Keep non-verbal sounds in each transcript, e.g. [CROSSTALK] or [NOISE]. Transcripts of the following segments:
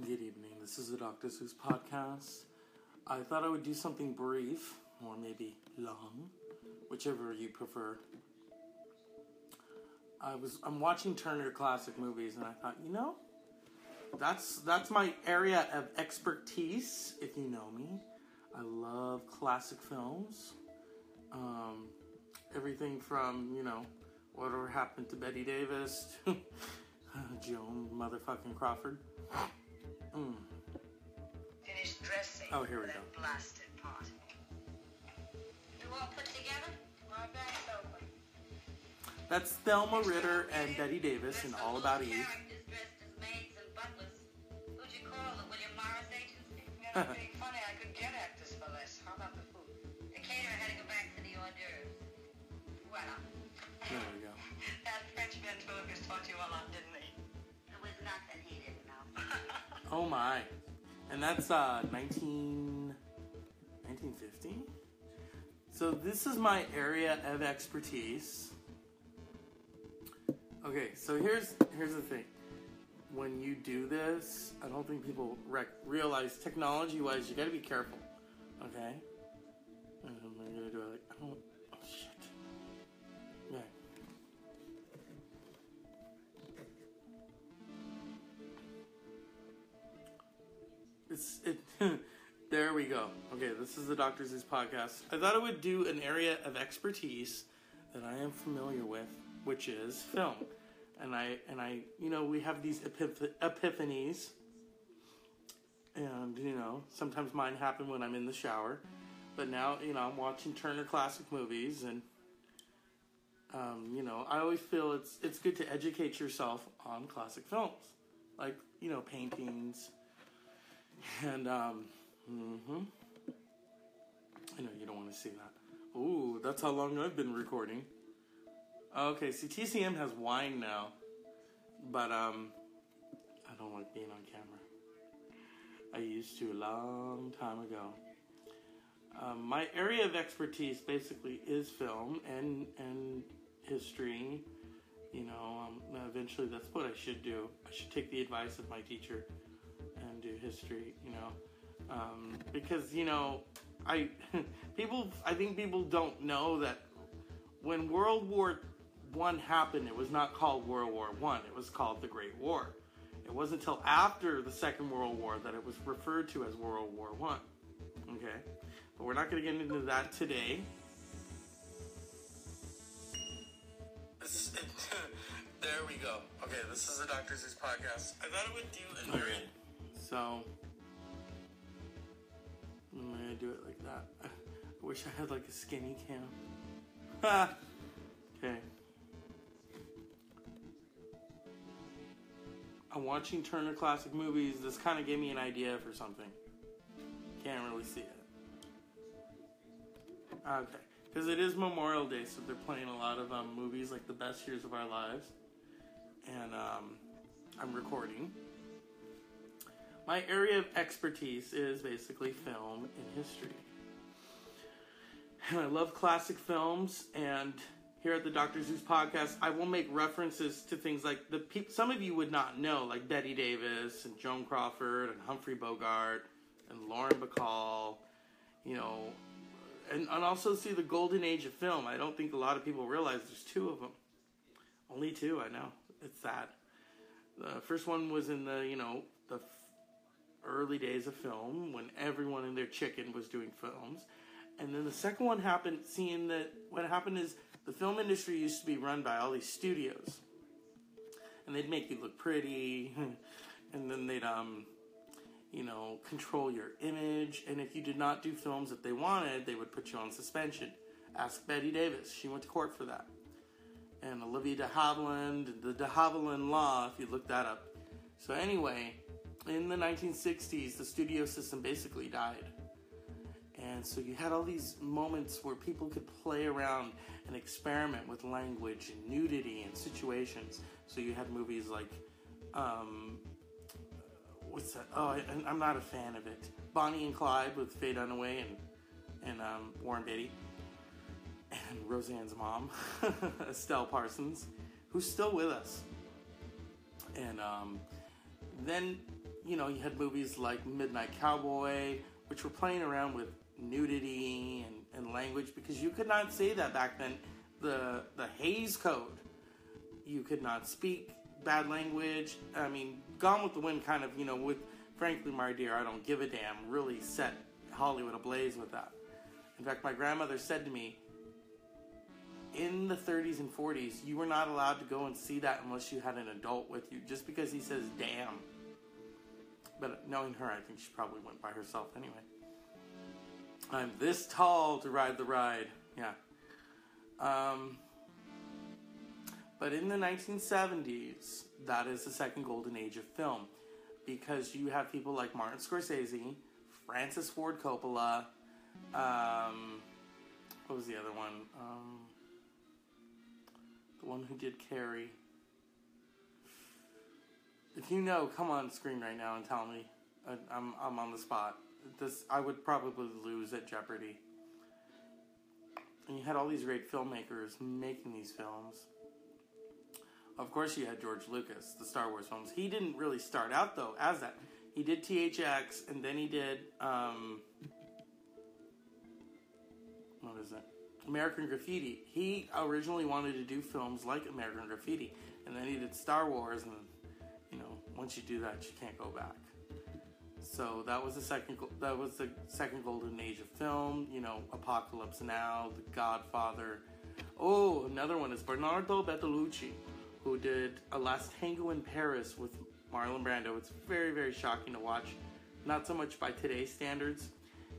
Good evening. This is the Dr. Seuss podcast. I thought I would do something brief, or maybe long, whichever you prefer. I was I'm watching Turner Classic Movies, and I thought, you know, that's that's my area of expertise. If you know me, I love classic films. Um, everything from you know whatever happened to Bette Davis [LAUGHS] to Joan motherfucking Crawford. Mm. Finish dressing. Oh, here we that go. Blasted pot. You all put together? My bag's open. That's Thelma Ritter and Bette Davis in All About Eve. [LAUGHS] Oh my. And that's uh 19 1950? So this is my area of expertise. Okay, so here's here's the thing. When you do this, I don't think people rec- realize technology-wise, you got to be careful. Okay? I'm gonna do it It's it. [LAUGHS] there we go. Okay, this is the Doctor Zeus podcast. I thought I would do an area of expertise that I am familiar with, which is film. And I and I, you know, we have these epiph- epiphanies, and you know, sometimes mine happen when I'm in the shower. But now, you know, I'm watching Turner Classic Movies, and um, you know, I always feel it's it's good to educate yourself on classic films, like you know, paintings and um, hmm I know you don't want to see that. Ooh, that's how long I've been recording. Okay, see, TCM has wine now, but um, I don't like being on camera. I used to a long time ago. Um, my area of expertise basically is film and and history. You know, um, eventually that's what I should do. I should take the advice of my teacher and do history, you know, um, because you know, I [LAUGHS] people I think people don't know that when World War One happened, it was not called World War One; it was called the Great War. It wasn't until after the Second World War that it was referred to as World War One. Okay, but we're not going to get into that today. [LAUGHS] there we go. Okay, this is the Doctor Zeus podcast. I thought it would do an okay. So I'm gonna do it like that. [LAUGHS] I wish I had like a skinny cam. Ha! [LAUGHS] Okay. I'm watching Turner Classic Movies. This kind of gave me an idea for something. Can't really see it. Okay. Because it is Memorial Day, so they're playing a lot of um, movies like The Best Years of Our Lives. And um, I'm recording. My area of expertise is basically film and history. And I love classic films, and here at the Dr. Zeus podcast, I will make references to things like the peop some of you would not know, like Bette Davis and Joan Crawford and Humphrey Bogart and Lauren Bacall, you know, and, and also see the golden age of film. I don't think a lot of people realize there's two of them. Only two, I know. It's sad. The first one was in the, you know, the early days of film when everyone and their chicken was doing films. And then the second one happened seeing that what happened is the film industry used to be run by all these studios. And they'd make you look pretty [LAUGHS] and then they'd um you know, control your image. And if you did not do films that they wanted, they would put you on suspension. Ask Bette Davis. She went to court for that. And Olivia de Havilland, the de Havilland Law, if you look that up. So, anyway, in the 1960s, the studio system basically died. And so you had all these moments where people could play around and experiment with language and nudity and situations. So you had movies like um, what's that? Oh, I, I'm not a fan of it. Bonnie and Clyde with Faye Dunaway and and um, Warren Beatty and Roseanne's mom, [LAUGHS] Estelle Parsons, who's still with us. And um, then you know, you had movies like Midnight Cowboy, which were playing around with nudity and, and language because you could not say that back then. The the Hays Code, you could not speak bad language. I mean, Gone with the Wind kind of, you know, with frankly, my dear, I don't give a damn, really set Hollywood ablaze with that. In fact, my grandmother said to me, in the 30s and 40s, you were not allowed to go and see that unless you had an adult with you, just because he says damn. But knowing her, I think she probably went by herself anyway. I'm this tall to ride the ride. Yeah. Um, but in the 1970s, that is the second golden age of film because you have people like Martin Scorsese, Francis Ford Coppola, um, what was the other one? Um, the one who did Carrie. If you know, come on screen right now and tell me. I, I'm I'm on the spot. This I would probably lose at Jeopardy. And you had all these great filmmakers making these films. Of course, you had George Lucas, the Star Wars films. He didn't really start out though as that. He did THX, and then he did um, what is it? American Graffiti. He originally wanted to do films like American Graffiti, and then he did Star Wars, and you know, once you do that, you can't go back. So that was the second. That was the second golden age of film. You know, Apocalypse Now, The Godfather. Oh, another one is Bernardo Bertolucci, who did A Last Tango in Paris with Marlon Brando. It's very, very shocking to watch. Not so much by today's standards.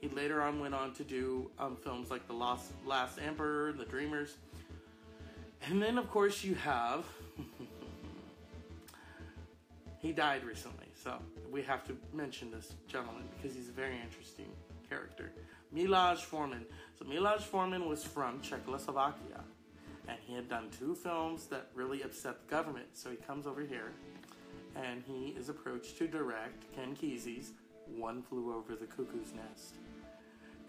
He later on went on to do um, films like The Lost, Last Emperor, The Dreamers. And then, of course, you have. [LAUGHS] he died recently, so we have to mention this gentleman because he's a very interesting character. Milos Forman. So, Milos Forman was from Czechoslovakia, and he had done two films that really upset the government. So, he comes over here and he is approached to direct Ken Kesey's One Flew Over the Cuckoo's Nest.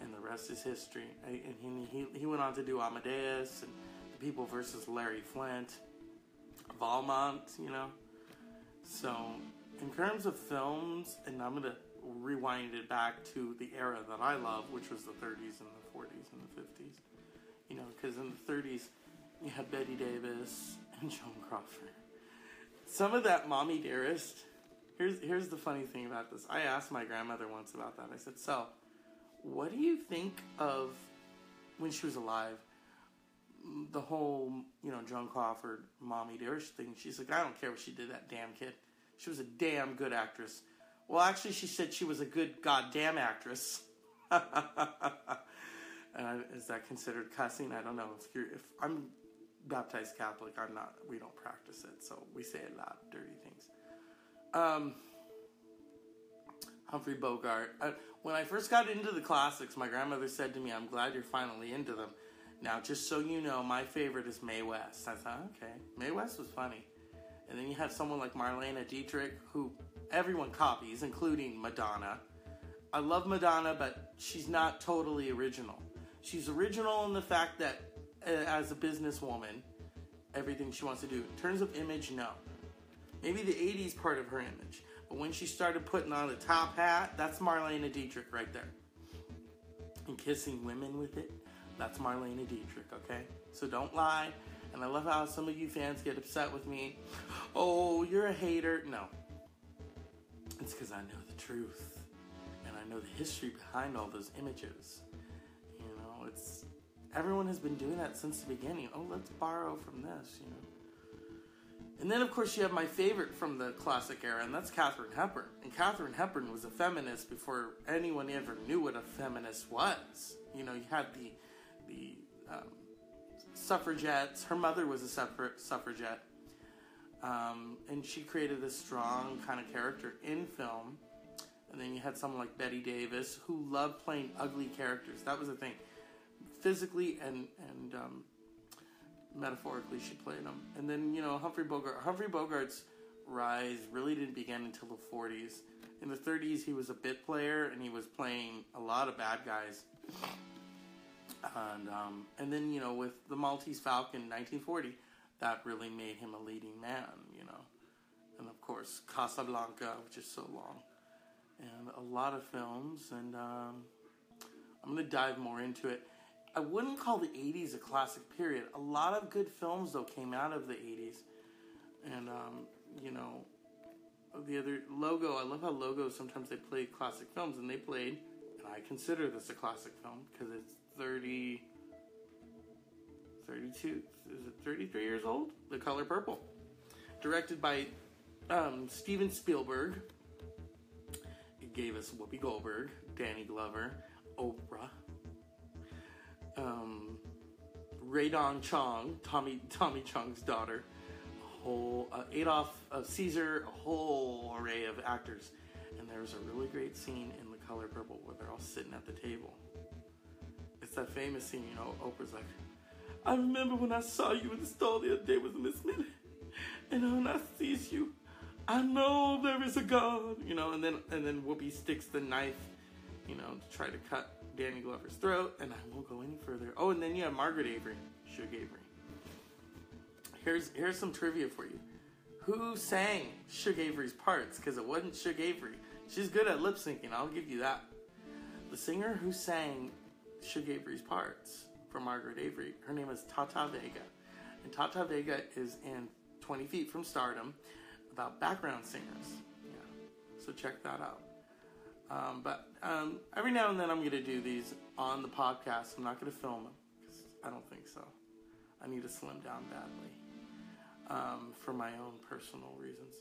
And the rest is history. And he, he, he went on to do Amadeus and The People versus Larry Flynt, Valmont, you know. So, in terms of films, and I'm going to rewind it back to the era that I love, which was the 30s and the 40s and the 50s. You know, because in the 30s, you had Bette Davis and Joan Crawford. Some of that mommy dearest here's here's the funny thing about this. I asked my grandmother once about that. I said so what do you think of when she was alive the whole you know joan crawford mommy dearest thing she's like i don't care what she did that damn kid she was a damn good actress well actually she said she was a good goddamn actress [LAUGHS] uh, is that considered cussing i don't know if you're if i'm baptized Catholic. I'm not. We don't practice it, so we say a lot of dirty things. Um, Humphrey Bogart. I, when I first got into the classics, my grandmother said to me, "I'm glad you're finally into them." Now, just so you know, my favorite is Mae West. I thought, okay, Mae West was funny. And then you have someone like Marlene Dietrich, who everyone copies, including Madonna. I love Madonna, but she's not totally original. She's original in the fact that uh, as a businesswoman, everything she wants to do. In terms of image, no. Maybe the 80s part of her image. But when she started putting on a top hat, that's Marlene Dietrich right there. And kissing women with it, that's Marlene Dietrich, okay? So don't lie. And I love how some of you fans get upset with me. Oh, you're a hater. No. It's because I know the truth. And I know the history behind all those images. You know, it's everyone has been doing that since the beginning. Oh, let's borrow from this, you know. And then, of course, you have my favorite from the classic era, and that's Katharine Hepburn. And Katharine Hepburn was a feminist before anyone ever knew what a feminist was. You know, you had the um, suffragettes. Her mother was a suffra- suffragette, um, and she created a strong kind of character in film. And then you had someone like Bette Davis, who loved playing ugly characters. That was the thing physically and and um, metaphorically she played them. And then you know Humphrey Bogart. Humphrey Bogart's rise really didn't begin until the 40s. In the 30s, he was a bit player and he was playing a lot of bad guys. And um, and then you know with the Maltese Falcon, 1940, that really made him a leading man. You know, and of course Casablanca, which is so long, and a lot of films. And um, I'm to dive more into it. I wouldn't call the 80s a classic period. A lot of good films, though, came out of the 80s. And, um, you know, the other logo, I love how logos sometimes they play classic films, and they played, and I consider this a classic film because it's 30, 32, is it 33 years old? The Color Purple. Directed by um, Steven Spielberg. It gave us Whoopi Goldberg, Danny Glover, Oprah, um, Rae Dawn Chong, Tommy Tommy Chong's daughter, whole uh, Adolph uh, Caesar, a whole array of actors, and there's a really great scene in The Color Purple where they're all sitting at the table. It's that famous scene, you know. Oprah's like, "I remember when I saw you in the stall the other day with Miss Minnie, and when I sees you, I know there is a God, you know." And then and then Whoopi sticks the knife you know, to try to cut Danny Glover's throat, and I won't go any further. Oh, and then you have Margaret Avery, Shug Avery. Here's here's some trivia for you. Who sang Shug Avery's parts? Because it wasn't Shug Avery. She's good at lip syncing. I'll give you that. The singer who sang Shug Avery's parts for Margaret Avery, her name is Tata Vega, and Tata Vega is in 20 Feet from Stardom about background singers. Yeah, so check that out. Um, but um, every now and then I'm going to do these on the podcast. I'm not going to film them because I don't think so. I need to slim down badly um, for my own personal reasons.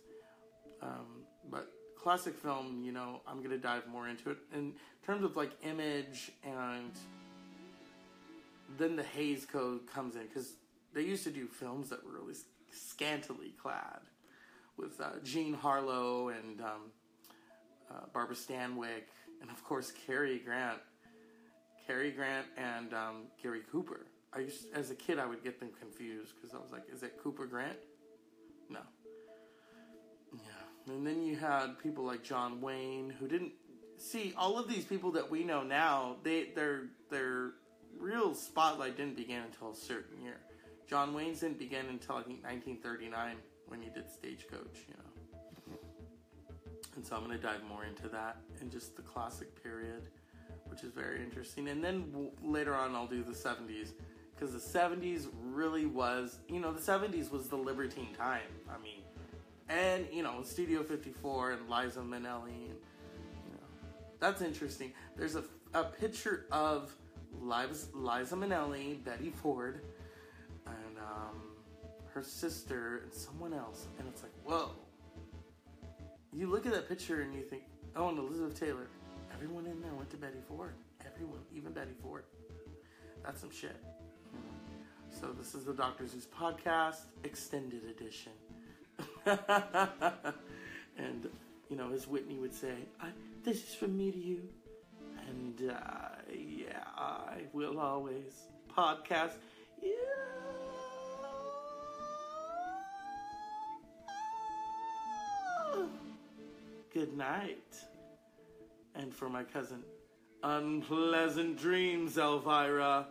Um, but classic film, you know, I'm going to dive more into it in terms of like image and then the Hays Code comes in because they used to do films that were really scantily clad with uh, Jean Harlow and um, uh, Barbara Stanwyck, and of course Cary Grant. Cary Grant and um, Gary Cooper. I used, as a kid, I would get them confused because I was like, "Is it Cooper Grant?" No. And then you had people like John Wayne who didn't see all of these people that we know now. They their their real spotlight didn't begin until a certain year. John Wayne's didn't begin until I think 1939 when he did Stagecoach. You know. And so I'm going to dive more into that and just the classic period, which is very interesting. And then w- later on, I'll do the 70s because the 70s really was, you know, the 70s was the libertine time. I mean, and, you know, Studio 54 and Liza Minnelli. And, you know, that's interesting. There's a, a picture of Liza, Liza Minnelli, Betty Ford, and um, her sister, and someone else. And it's like, whoa you look at that picture and you think, oh, and Elizabeth Taylor. Everyone in there went to Betty Ford. Everyone, even Betty Ford. That's some shit. So this is the Doctor Zeus podcast, extended edition. [LAUGHS] and you know, as Whitney would say, "This is from me to you," and uh, yeah, I will always podcast. Good night. And for my cousin, unpleasant dreams, Elvira.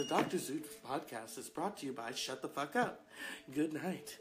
The Dr. Zoot podcast is brought to you by Shut the Fuck Up. Good night.